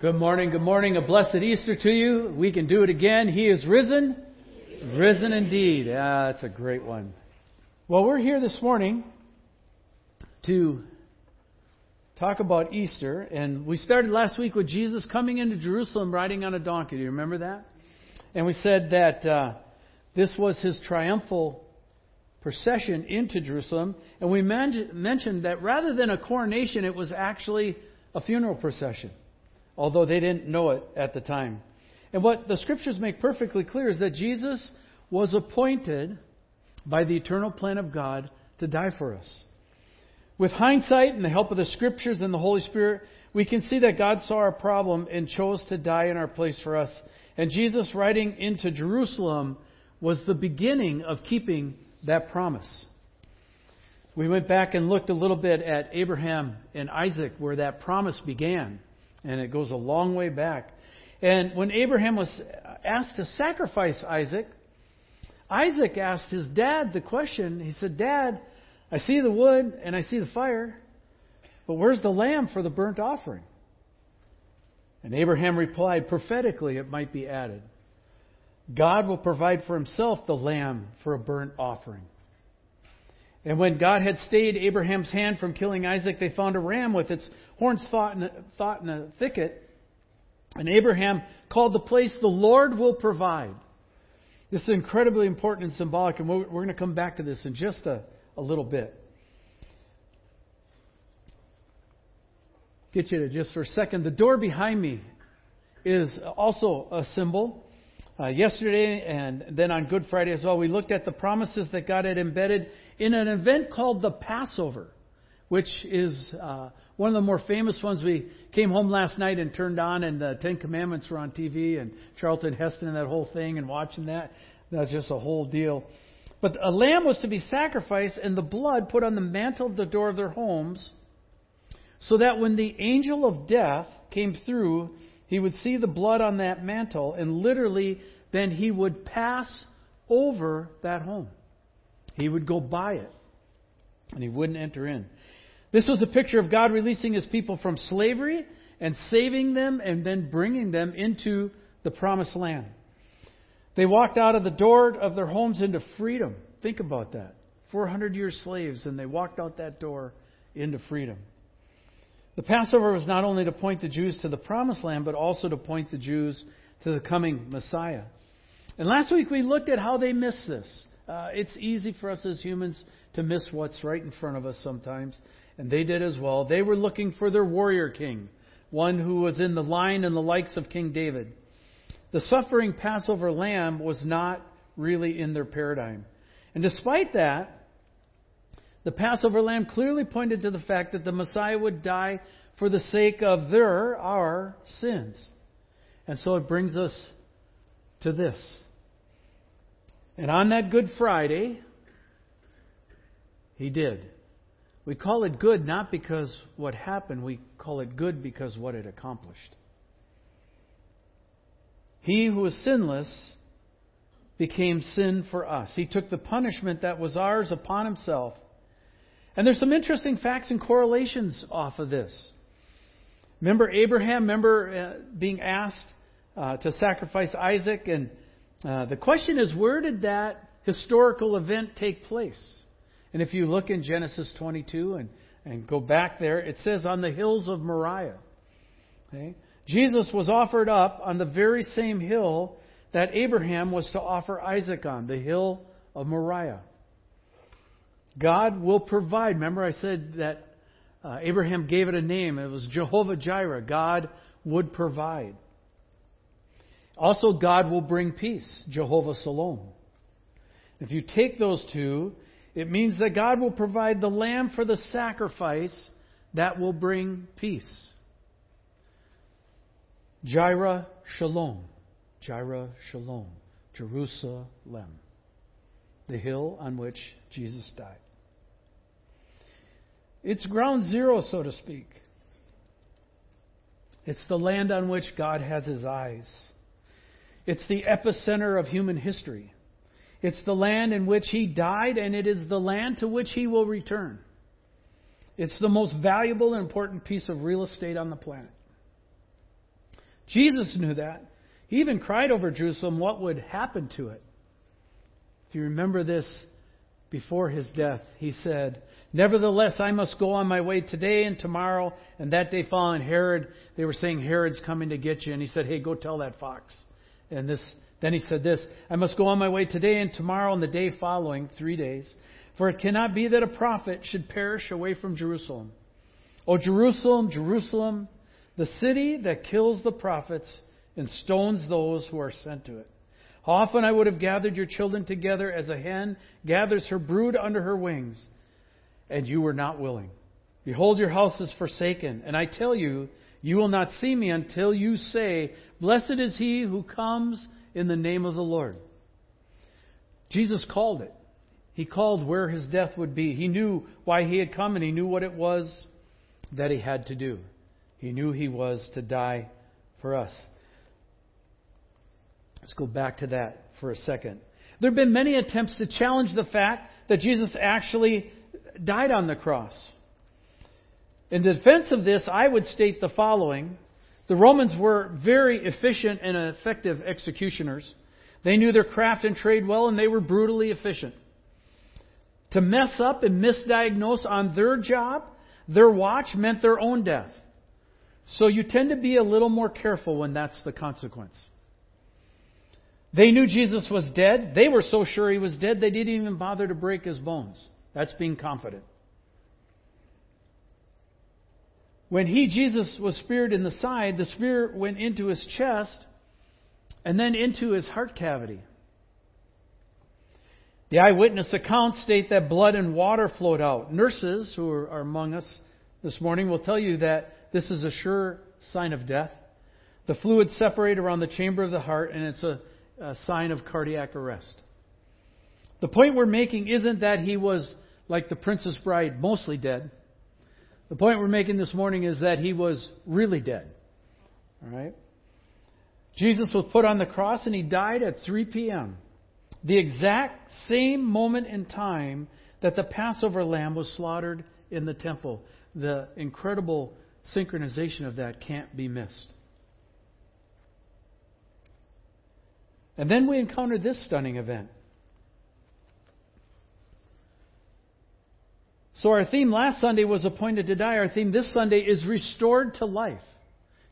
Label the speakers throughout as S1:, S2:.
S1: Good morning, good morning. A blessed Easter to you. We can do it again. He is risen. Risen indeed. Ah, that's a great one. Well, we're here this morning to talk about Easter, and we started last week with Jesus coming into Jerusalem riding on a donkey. Do you remember that? And we said that uh, this was his triumphal procession into Jerusalem, and we man- mentioned that rather than a coronation, it was actually a funeral procession although they didn't know it at the time. And what the scriptures make perfectly clear is that Jesus was appointed by the eternal plan of God to die for us. With hindsight and the help of the scriptures and the Holy Spirit, we can see that God saw our problem and chose to die in our place for us. And Jesus riding into Jerusalem was the beginning of keeping that promise. We went back and looked a little bit at Abraham and Isaac, where that promise began and it goes a long way back. And when Abraham was asked to sacrifice Isaac, Isaac asked his dad the question. He said, Dad, I see the wood and I see the fire, but where's the lamb for the burnt offering? And Abraham replied, prophetically, it might be added God will provide for himself the lamb for a burnt offering. And when God had stayed Abraham's hand from killing Isaac, they found a ram with its horns thought in a, thicket. And Abraham called the place, The Lord will provide. This is incredibly important and symbolic, and we're, we're going to come back to this in just a, a little bit. Get you to just for a second. The door behind me is also a symbol. Uh, yesterday and then on Good Friday as well, we looked at the promises that God had embedded in an event called the Passover, which is uh, one of the more famous ones. We came home last night and turned on, and the Ten Commandments were on TV, and Charlton Heston and that whole thing, and watching that. That's just a whole deal. But a lamb was to be sacrificed, and the blood put on the mantle of the door of their homes, so that when the angel of death came through, he would see the blood on that mantle, and literally then he would pass over that home. He would go by it, and he wouldn't enter in. This was a picture of God releasing his people from slavery and saving them and then bringing them into the promised land. They walked out of the door of their homes into freedom. Think about that. 400 years slaves, and they walked out that door into freedom. The Passover was not only to point the Jews to the promised land, but also to point the Jews to the coming Messiah. And last week we looked at how they missed this. Uh, it's easy for us as humans to miss what's right in front of us sometimes, and they did as well. They were looking for their warrior king, one who was in the line and the likes of King David. The suffering Passover lamb was not really in their paradigm. And despite that, the Passover lamb clearly pointed to the fact that the Messiah would die for the sake of their, our sins. And so it brings us to this. And on that Good Friday, he did. We call it good not because what happened, we call it good because what it accomplished. He who was sinless became sin for us. He took the punishment that was ours upon himself and there's some interesting facts and correlations off of this. Remember Abraham? Remember uh, being asked uh, to sacrifice Isaac? And uh, the question is, where did that historical event take place? And if you look in Genesis 22 and, and go back there, it says on the hills of Moriah. Okay? Jesus was offered up on the very same hill that Abraham was to offer Isaac on, the hill of Moriah. God will provide. Remember, I said that uh, Abraham gave it a name. It was Jehovah Jireh. God would provide. Also, God will bring peace. Jehovah Shalom. If you take those two, it means that God will provide the lamb for the sacrifice that will bring peace. Jireh Shalom. Jireh Shalom. Jerusalem. The hill on which Jesus died. It's ground zero, so to speak. It's the land on which God has his eyes. It's the epicenter of human history. It's the land in which he died, and it is the land to which he will return. It's the most valuable and important piece of real estate on the planet. Jesus knew that. He even cried over Jerusalem what would happen to it. If you remember this before his death, he said, Nevertheless, I must go on my way today and tomorrow. And that day following Herod, they were saying, Herod's coming to get you. And he said, Hey, go tell that fox. And this, then he said this, I must go on my way today and tomorrow and the day following, three days. For it cannot be that a prophet should perish away from Jerusalem. O Jerusalem, Jerusalem, the city that kills the prophets and stones those who are sent to it. How often I would have gathered your children together as a hen gathers her brood under her wings, and you were not willing. Behold, your house is forsaken, and I tell you, you will not see me until you say, Blessed is he who comes in the name of the Lord. Jesus called it. He called where his death would be. He knew why he had come, and he knew what it was that he had to do. He knew he was to die for us. Let's go back to that for a second. There have been many attempts to challenge the fact that Jesus actually died on the cross. In defense of this, I would state the following. The Romans were very efficient and effective executioners. They knew their craft and trade well, and they were brutally efficient. To mess up and misdiagnose on their job, their watch, meant their own death. So you tend to be a little more careful when that's the consequence. They knew Jesus was dead. They were so sure he was dead, they didn't even bother to break his bones. That's being confident. When he, Jesus, was speared in the side, the spear went into his chest and then into his heart cavity. The eyewitness accounts state that blood and water flowed out. Nurses who are among us this morning will tell you that this is a sure sign of death. The fluids separate around the chamber of the heart, and it's a, a sign of cardiac arrest. The point we're making isn't that he was, like the Princess Bride, mostly dead. The point we're making this morning is that he was really dead. All right? Jesus was put on the cross and he died at 3 p.m the exact same moment in time that the Passover lamb was slaughtered in the temple. The incredible synchronization of that can't be missed. And then we encounter this stunning event. So, our theme last Sunday was appointed to die. Our theme this Sunday is restored to life.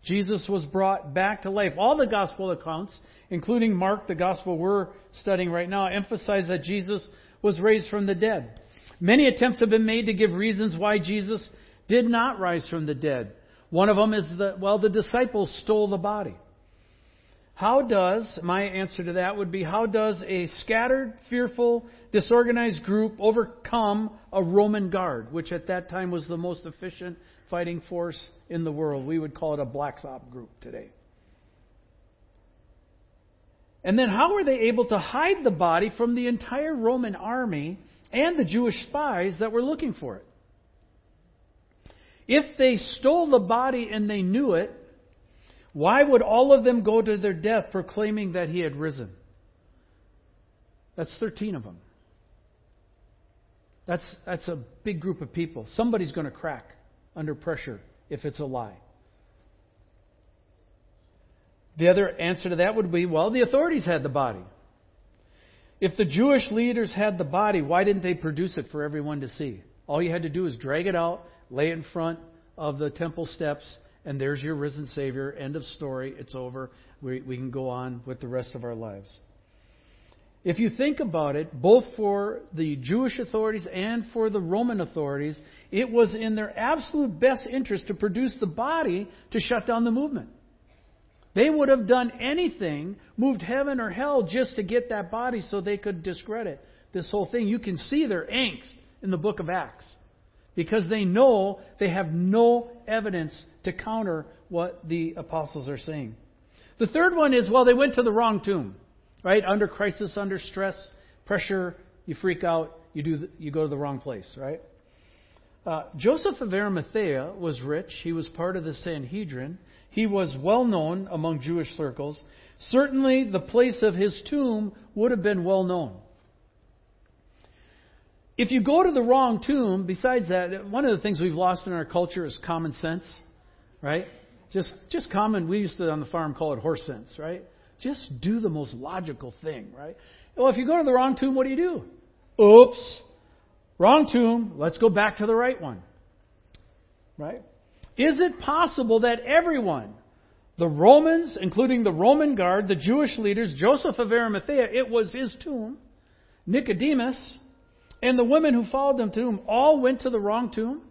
S1: Jesus was brought back to life. All the gospel accounts, including Mark, the gospel we're studying right now, emphasize that Jesus was raised from the dead. Many attempts have been made to give reasons why Jesus did not rise from the dead. One of them is that, well, the disciples stole the body. How does, my answer to that would be, how does a scattered, fearful, disorganized group overcome a Roman guard, which at that time was the most efficient fighting force in the world. We would call it a Black Ops group today. And then how were they able to hide the body from the entire Roman army and the Jewish spies that were looking for it? If they stole the body and they knew it, why would all of them go to their death proclaiming that he had risen? That's 13 of them. That's, that's a big group of people. Somebody's going to crack under pressure if it's a lie. The other answer to that would be well, the authorities had the body. If the Jewish leaders had the body, why didn't they produce it for everyone to see? All you had to do is drag it out, lay it in front of the temple steps, and there's your risen Savior. End of story. It's over. We, we can go on with the rest of our lives. If you think about it, both for the Jewish authorities and for the Roman authorities, it was in their absolute best interest to produce the body to shut down the movement. They would have done anything, moved heaven or hell, just to get that body so they could discredit this whole thing. You can see their angst in the book of Acts because they know they have no evidence to counter what the apostles are saying. The third one is well, they went to the wrong tomb. Right? Under crisis, under stress, pressure, you freak out, you, do the, you go to the wrong place, right? Uh, Joseph of Arimathea was rich. He was part of the Sanhedrin. He was well known among Jewish circles. Certainly, the place of his tomb would have been well known. If you go to the wrong tomb, besides that, one of the things we've lost in our culture is common sense, right? Just, just common, we used to on the farm call it horse sense, right? Just do the most logical thing, right? Well, if you go to the wrong tomb, what do you do? Oops. Wrong tomb. Let's go back to the right one. Right? Is it possible that everyone, the Romans, including the Roman guard, the Jewish leaders, Joseph of Arimathea, it was his tomb, Nicodemus, and the women who followed them to him all went to the wrong tomb?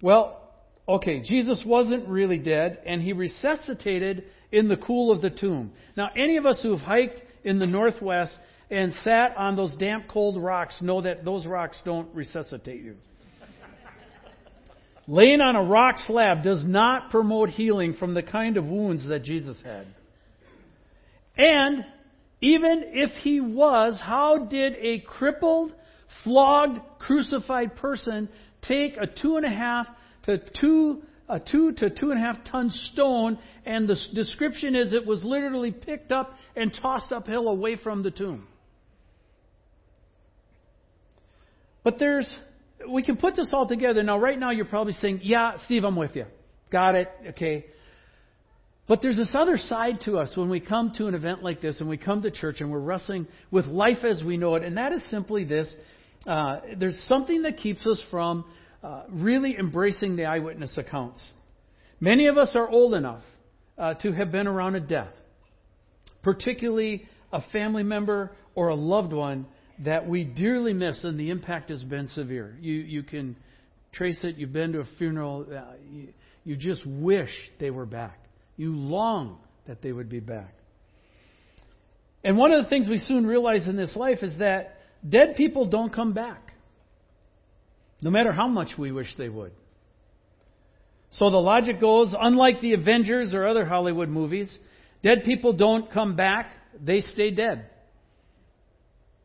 S1: Well, okay, Jesus wasn't really dead, and he resuscitated in the cool of the tomb. Now, any of us who've hiked in the northwest and sat on those damp, cold rocks know that those rocks don't resuscitate you. Laying on a rock slab does not promote healing from the kind of wounds that Jesus had. And even if he was, how did a crippled, flogged, crucified person take a two and a half to two a two to two and a half ton stone, and the description is it was literally picked up and tossed uphill away from the tomb. But there's, we can put this all together. Now, right now, you're probably saying, Yeah, Steve, I'm with you. Got it. Okay. But there's this other side to us when we come to an event like this and we come to church and we're wrestling with life as we know it, and that is simply this. Uh, there's something that keeps us from uh, really embracing the eyewitness accounts. Many of us are old enough uh, to have been around a death, particularly a family member or a loved one that we dearly miss, and the impact has been severe. You, you can trace it. You've been to a funeral. Uh, you, you just wish they were back. You long that they would be back. And one of the things we soon realize in this life is that dead people don't come back no matter how much we wish they would. So the logic goes unlike the Avengers or other Hollywood movies, dead people don't come back, they stay dead.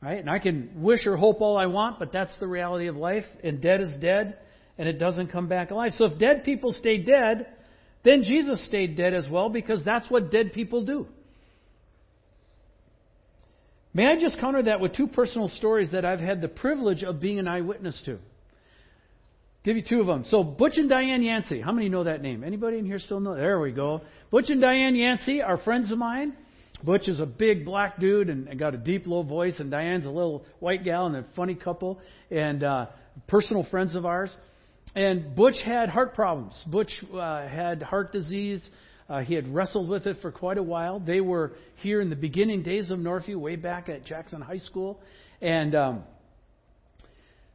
S1: Right? And I can wish or hope all I want, but that's the reality of life. And dead is dead, and it doesn't come back alive. So if dead people stay dead, then Jesus stayed dead as well, because that's what dead people do. May I just counter that with two personal stories that I've had the privilege of being an eyewitness to? Give you two of them. So Butch and Diane Yancey. How many know that name? Anybody in here still know? There we go. Butch and Diane Yancey are friends of mine. Butch is a big black dude and got a deep low voice, and Diane's a little white gal and a funny couple, and uh, personal friends of ours. And Butch had heart problems. Butch uh, had heart disease. Uh, he had wrestled with it for quite a while. They were here in the beginning days of Northview, way back at Jackson High School, and um,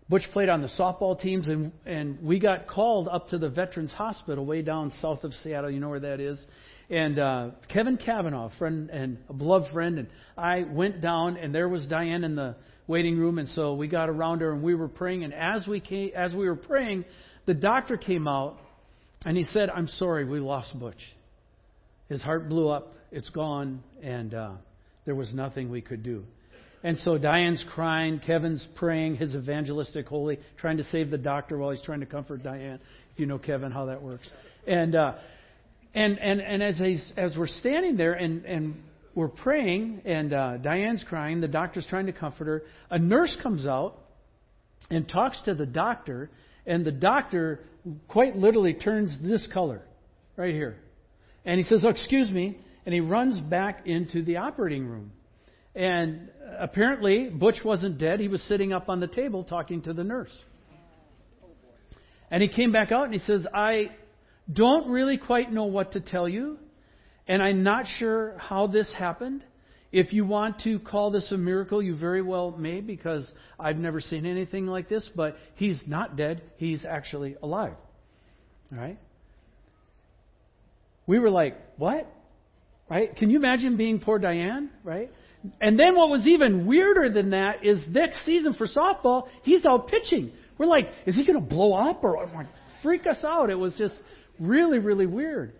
S1: Butch played on the softball teams, and, and we got called up to the Veterans Hospital way down south of Seattle. You know where that is. And uh, Kevin Kavanaugh, friend and a beloved friend, and I went down, and there was Diane in the waiting room, and so we got around her and we were praying. And as we came, as we were praying, the doctor came out, and he said, "I'm sorry, we lost Butch. His heart blew up. It's gone, and uh, there was nothing we could do." And so Diane's crying, Kevin's praying, his evangelistic holy, trying to save the doctor while he's trying to comfort Diane. If you know Kevin, how that works. And uh, and and and as he's, as we're standing there and and we're praying, and uh, Diane's crying, the doctor's trying to comfort her. A nurse comes out and talks to the doctor, and the doctor quite literally turns this color right here, and he says, "Oh, excuse me," and he runs back into the operating room. And apparently, Butch wasn't dead. He was sitting up on the table talking to the nurse. And he came back out and he says, I don't really quite know what to tell you, and I'm not sure how this happened. If you want to call this a miracle, you very well may, because I've never seen anything like this, but he's not dead. He's actually alive. All right? We were like, what? Right? Can you imagine being poor Diane? Right? And then what was even weirder than that is next season for softball, he's out pitching. We're like, is he going to blow up or freak us out? It was just really, really weird.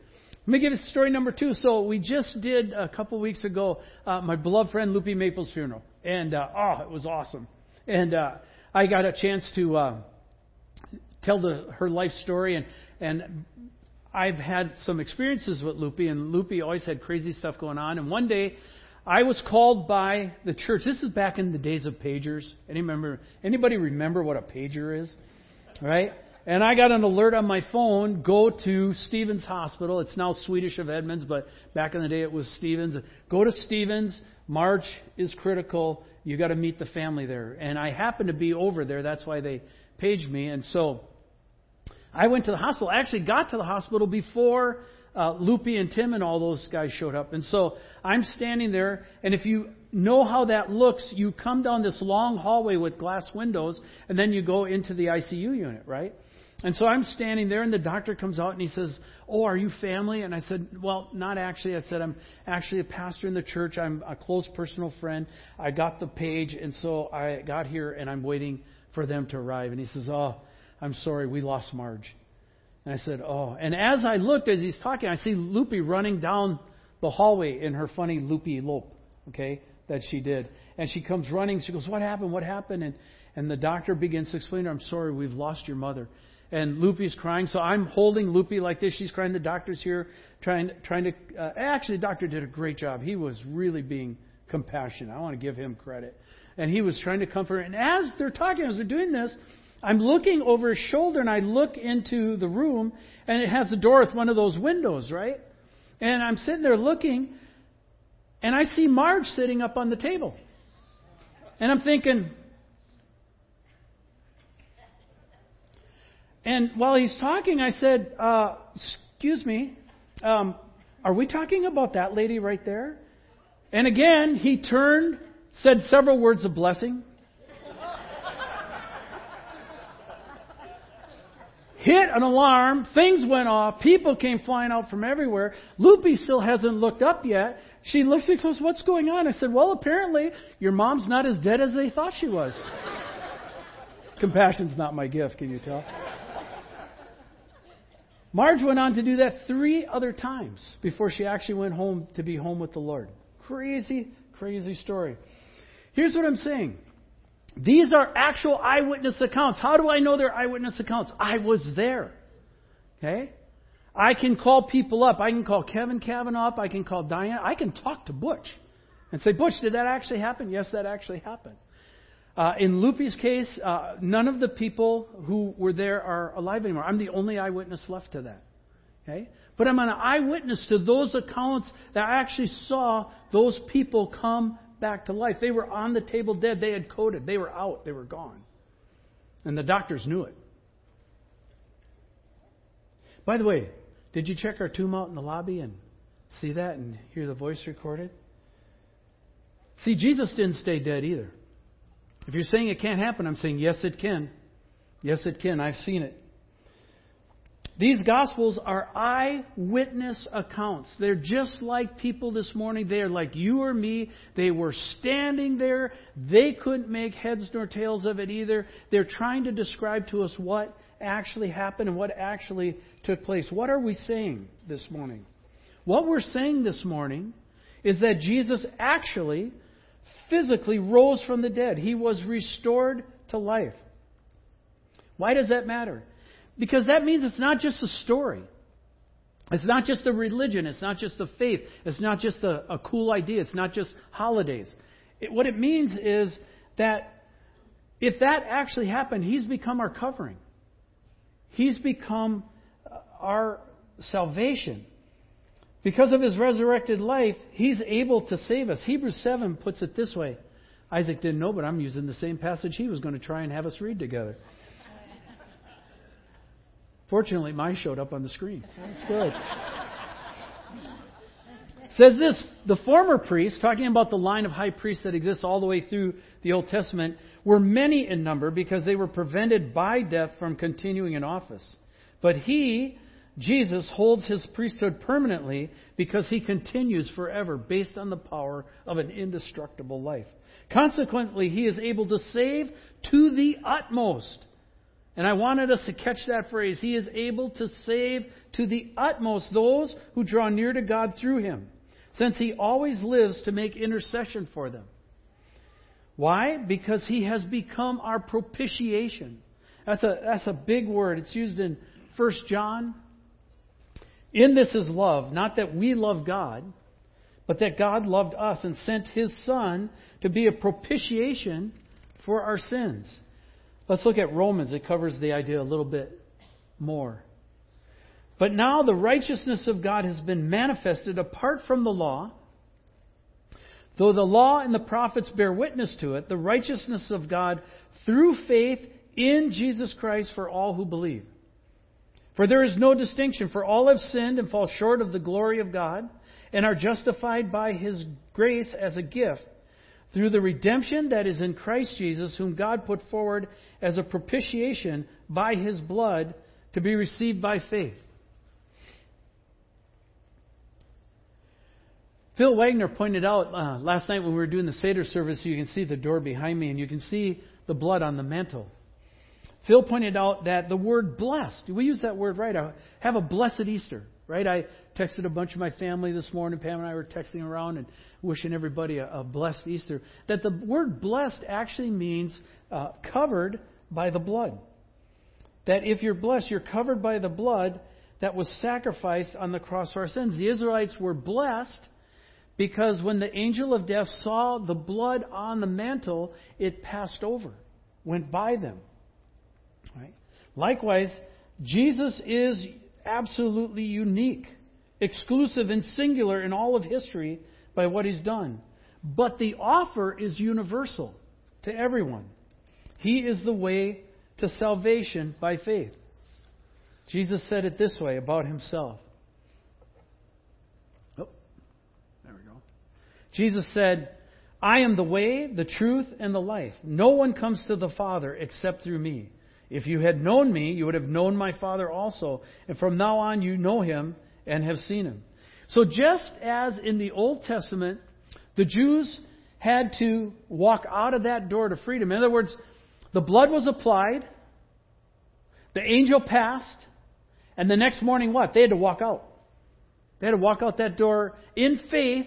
S1: Let me give you story number two. So we just did a couple weeks ago uh, my beloved friend Lupe Maple's funeral, and uh, oh, it was awesome. And uh, I got a chance to uh, tell the, her life story, and and I've had some experiences with Lupe, and Lupe always had crazy stuff going on. And one day I was called by the church. This is back in the days of pagers. Any remember, anybody remember what a pager is? Right? And I got an alert on my phone go to Stevens Hospital. It's now Swedish of Edmonds, but back in the day it was Stevens. Go to Stevens. Marge is critical. You got to meet the family there. And I happened to be over there. That's why they paged me. And so I went to the hospital. I actually got to the hospital before uh, Lupe and Tim and all those guys showed up. And so I'm standing there, and if you know how that looks, you come down this long hallway with glass windows, and then you go into the ICU unit, right? And so I'm standing there, and the doctor comes out and he says, Oh, are you family? And I said, Well, not actually. I said, I'm actually a pastor in the church. I'm a close personal friend. I got the page, and so I got here, and I'm waiting for them to arrive. And he says, Oh, I'm sorry, we lost Marge. And I said, Oh. And as I looked, as he's talking, I see Lupe running down the hallway in her funny loopy lope, okay, that she did. And she comes running. She goes, What happened? What happened? And, and the doctor begins to explain to her, I'm sorry, we've lost your mother and Lupe's crying. So I'm holding Lupe like this. She's crying. The doctor's here trying trying to. Uh, actually, the doctor did a great job. He was really being compassionate. I want to give him credit. And he was trying to comfort her. And as they're talking, as they're doing this, I'm looking over his shoulder and I look into the room and it has a door with one of those windows, right? And I'm sitting there looking and I see Marge sitting up on the table. And I'm thinking, And while he's talking, I said, uh, Excuse me, um, are we talking about that lady right there? And again, he turned, said several words of blessing, hit an alarm, things went off, people came flying out from everywhere. Lupe still hasn't looked up yet. She looks and goes, What's going on? I said, Well, apparently your mom's not as dead as they thought she was. Compassion's not my gift, can you tell? Marge went on to do that three other times before she actually went home to be home with the Lord. Crazy, crazy story. Here's what I'm saying. These are actual eyewitness accounts. How do I know they're eyewitness accounts? I was there. Okay? I can call people up. I can call Kevin Kavanaugh up. I can call Diane. I can talk to Butch and say, Butch, did that actually happen? Yes, that actually happened. Uh, in Lupe's case, uh, none of the people who were there are alive anymore. I'm the only eyewitness left to that. Okay? But I'm an eyewitness to those accounts that I actually saw those people come back to life. They were on the table dead. They had coded. They were out. They were gone. And the doctors knew it. By the way, did you check our tomb out in the lobby and see that and hear the voice recorded? See, Jesus didn't stay dead either. If you're saying it can't happen, I'm saying, yes, it can. Yes, it can. I've seen it. These Gospels are eyewitness accounts. They're just like people this morning. They are like you or me. They were standing there. They couldn't make heads nor tails of it either. They're trying to describe to us what actually happened and what actually took place. What are we saying this morning? What we're saying this morning is that Jesus actually physically rose from the dead. He was restored to life. Why does that matter? Because that means it's not just a story. It's not just a religion. It's not just a faith. It's not just a, a cool idea. It's not just holidays. It, what it means is that if that actually happened, He's become our covering. He's become uh, our salvation. Because of his resurrected life, he's able to save us. Hebrews 7 puts it this way. Isaac didn't know, but I'm using the same passage he was going to try and have us read together. Fortunately, mine showed up on the screen. That's good. says this the former priests, talking about the line of high priests that exists all the way through the Old Testament, were many in number because they were prevented by death from continuing in office. But he, Jesus holds his priesthood permanently because he continues forever based on the power of an indestructible life. Consequently, he is able to save to the utmost. And I wanted us to catch that phrase. He is able to save to the utmost those who draw near to God through him, since he always lives to make intercession for them. Why? Because he has become our propitiation. That's a, that's a big word. It's used in 1 John in this is love, not that we love God, but that God loved us and sent His Son to be a propitiation for our sins. Let's look at Romans. It covers the idea a little bit more. But now the righteousness of God has been manifested apart from the law. Though the law and the prophets bear witness to it, the righteousness of God through faith in Jesus Christ for all who believe. For there is no distinction, for all have sinned and fall short of the glory of God, and are justified by his grace as a gift through the redemption that is in Christ Jesus, whom God put forward as a propitiation by his blood to be received by faith. Phil Wagner pointed out uh, last night when we were doing the Seder service, you can see the door behind me and you can see the blood on the mantle. Phil pointed out that the word blessed, we use that word right. I have a blessed Easter, right? I texted a bunch of my family this morning. Pam and I were texting around and wishing everybody a, a blessed Easter. That the word blessed actually means uh, covered by the blood. That if you're blessed, you're covered by the blood that was sacrificed on the cross for our sins. The Israelites were blessed because when the angel of death saw the blood on the mantle, it passed over, went by them. Right? Likewise, Jesus is absolutely unique, exclusive, and singular in all of history by what he's done. But the offer is universal to everyone. He is the way to salvation by faith. Jesus said it this way about himself Oh, there we go. Jesus said, I am the way, the truth, and the life. No one comes to the Father except through me. If you had known me, you would have known my Father also. And from now on, you know him and have seen him. So, just as in the Old Testament, the Jews had to walk out of that door to freedom. In other words, the blood was applied, the angel passed, and the next morning, what? They had to walk out. They had to walk out that door in faith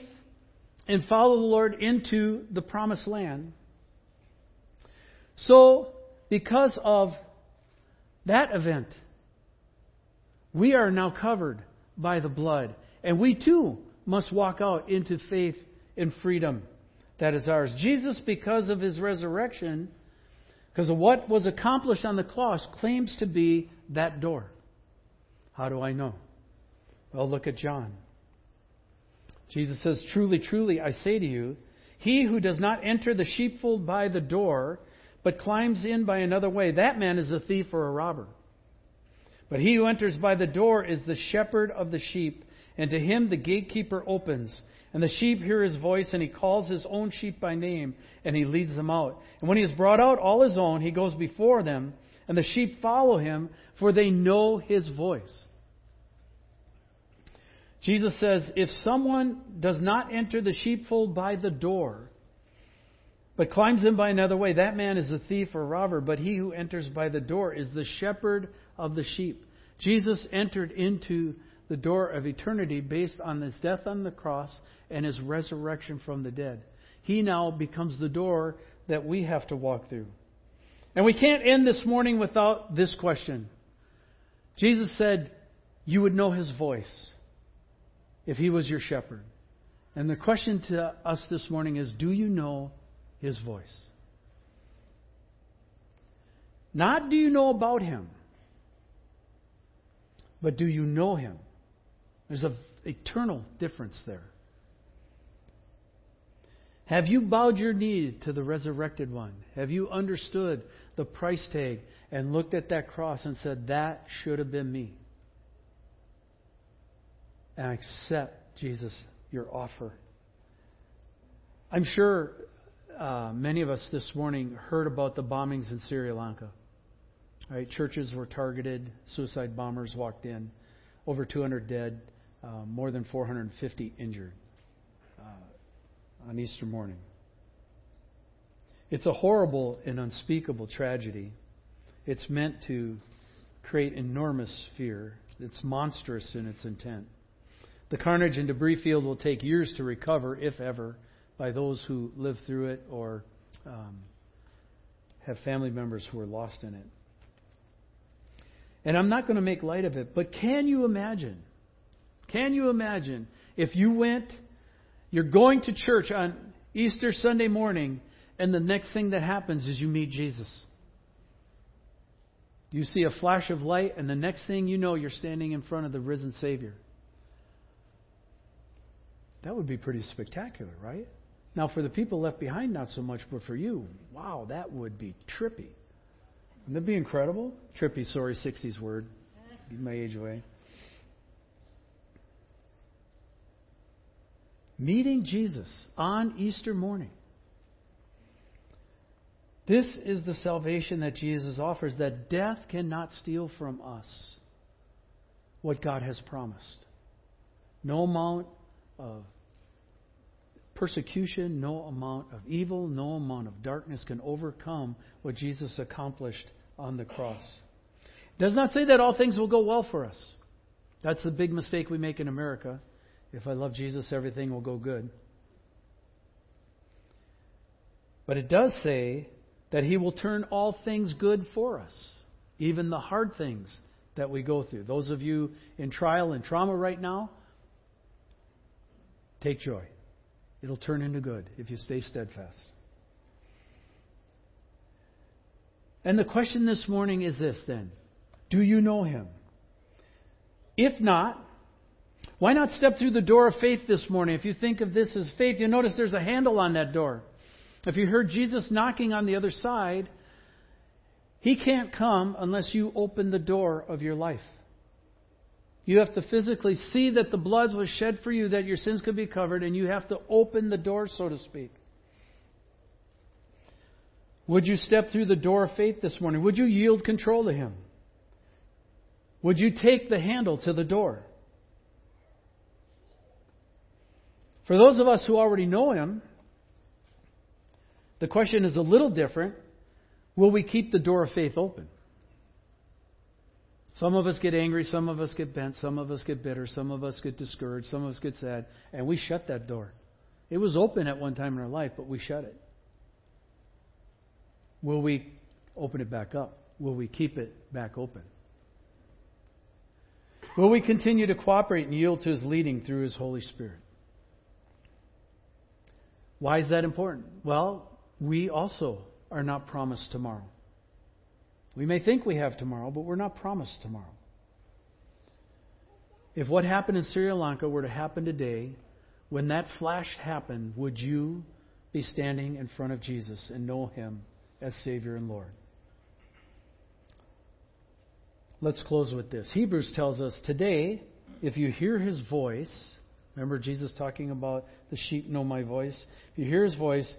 S1: and follow the Lord into the promised land. So, because of that event, we are now covered by the blood. And we too must walk out into faith and freedom that is ours. Jesus, because of his resurrection, because of what was accomplished on the cross, claims to be that door. How do I know? Well, look at John. Jesus says, Truly, truly, I say to you, he who does not enter the sheepfold by the door, but climbs in by another way, that man is a thief or a robber. But he who enters by the door is the shepherd of the sheep, and to him the gatekeeper opens. And the sheep hear his voice, and he calls his own sheep by name, and he leads them out. And when he has brought out all his own, he goes before them, and the sheep follow him, for they know his voice. Jesus says, If someone does not enter the sheepfold by the door, but climbs in by another way, that man is a thief or robber, but he who enters by the door is the shepherd of the sheep. Jesus entered into the door of eternity based on his death on the cross and his resurrection from the dead. He now becomes the door that we have to walk through. And we can't end this morning without this question. Jesus said, You would know his voice if he was your shepherd. And the question to us this morning is do you know his voice? Not do you know about him, but do you know him? There's an eternal difference there. Have you bowed your knee to the resurrected one? Have you understood the price tag and looked at that cross and said, That should have been me? and accept, Jesus, your offer. I'm sure uh, many of us this morning heard about the bombings in Sri Lanka. Right, churches were targeted, suicide bombers walked in, over 200 dead, uh, more than 450 injured uh, on Easter morning. It's a horrible and unspeakable tragedy. It's meant to create enormous fear. It's monstrous in its intent. The carnage and debris field will take years to recover, if ever, by those who live through it or um, have family members who are lost in it. And I'm not going to make light of it, but can you imagine? Can you imagine if you went, you're going to church on Easter Sunday morning, and the next thing that happens is you meet Jesus? You see a flash of light, and the next thing you know, you're standing in front of the risen Savior. That would be pretty spectacular, right? Now, for the people left behind, not so much, but for you, wow, that would be trippy. Wouldn't that be incredible? Trippy, sorry, 60s word. Give my age away. Meeting Jesus on Easter morning. This is the salvation that Jesus offers, that death cannot steal from us what God has promised. No amount of persecution, no amount of evil, no amount of darkness can overcome what Jesus accomplished on the cross. It does not say that all things will go well for us. That's the big mistake we make in America. If I love Jesus, everything will go good. But it does say that He will turn all things good for us, even the hard things that we go through. Those of you in trial and trauma right now, take joy. It'll turn into good if you stay steadfast. And the question this morning is this then Do you know him? If not, why not step through the door of faith this morning? If you think of this as faith, you notice there's a handle on that door. If you heard Jesus knocking on the other side, he can't come unless you open the door of your life. You have to physically see that the blood was shed for you, that your sins could be covered, and you have to open the door, so to speak. Would you step through the door of faith this morning? Would you yield control to Him? Would you take the handle to the door? For those of us who already know Him, the question is a little different. Will we keep the door of faith open? Some of us get angry, some of us get bent, some of us get bitter, some of us get discouraged, some of us get sad, and we shut that door. It was open at one time in our life, but we shut it. Will we open it back up? Will we keep it back open? Will we continue to cooperate and yield to His leading through His Holy Spirit? Why is that important? Well, we also are not promised tomorrow. We may think we have tomorrow, but we're not promised tomorrow. If what happened in Sri Lanka were to happen today, when that flash happened, would you be standing in front of Jesus and know Him as Savior and Lord? Let's close with this. Hebrews tells us today, if you hear His voice, remember Jesus talking about the sheep know my voice? If you hear His voice,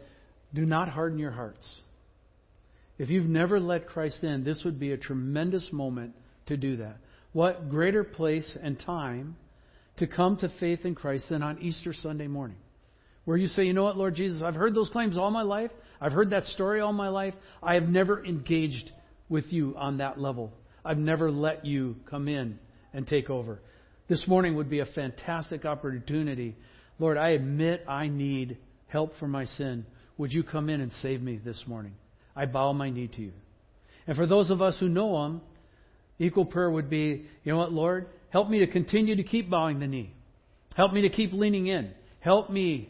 S1: do not harden your hearts. If you've never let Christ in, this would be a tremendous moment to do that. What greater place and time to come to faith in Christ than on Easter Sunday morning? Where you say, you know what, Lord Jesus, I've heard those claims all my life. I've heard that story all my life. I have never engaged with you on that level. I've never let you come in and take over. This morning would be a fantastic opportunity. Lord, I admit I need help for my sin. Would you come in and save me this morning? I bow my knee to you. And for those of us who know Him, equal prayer would be, you know what, Lord, help me to continue to keep bowing the knee. Help me to keep leaning in. Help me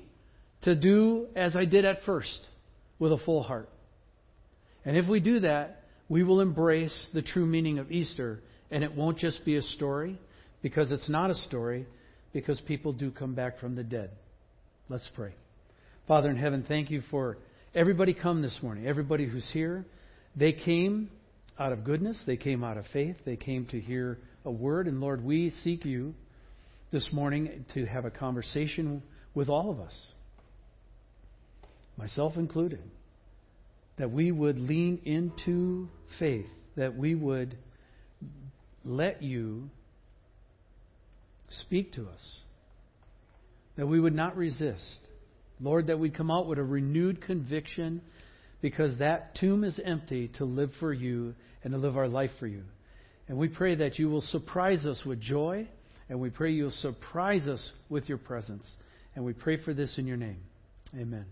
S1: to do as I did at first with a full heart. And if we do that, we will embrace the true meaning of Easter, and it won't just be a story, because it's not a story, because people do come back from the dead. Let's pray. Father in heaven, thank you for Everybody come this morning. Everybody who's here, they came out of goodness. They came out of faith. They came to hear a word. And Lord, we seek you this morning to have a conversation with all of us, myself included, that we would lean into faith, that we would let you speak to us, that we would not resist Lord, that we'd come out with a renewed conviction because that tomb is empty to live for you and to live our life for you. And we pray that you will surprise us with joy, and we pray you'll surprise us with your presence. And we pray for this in your name. Amen.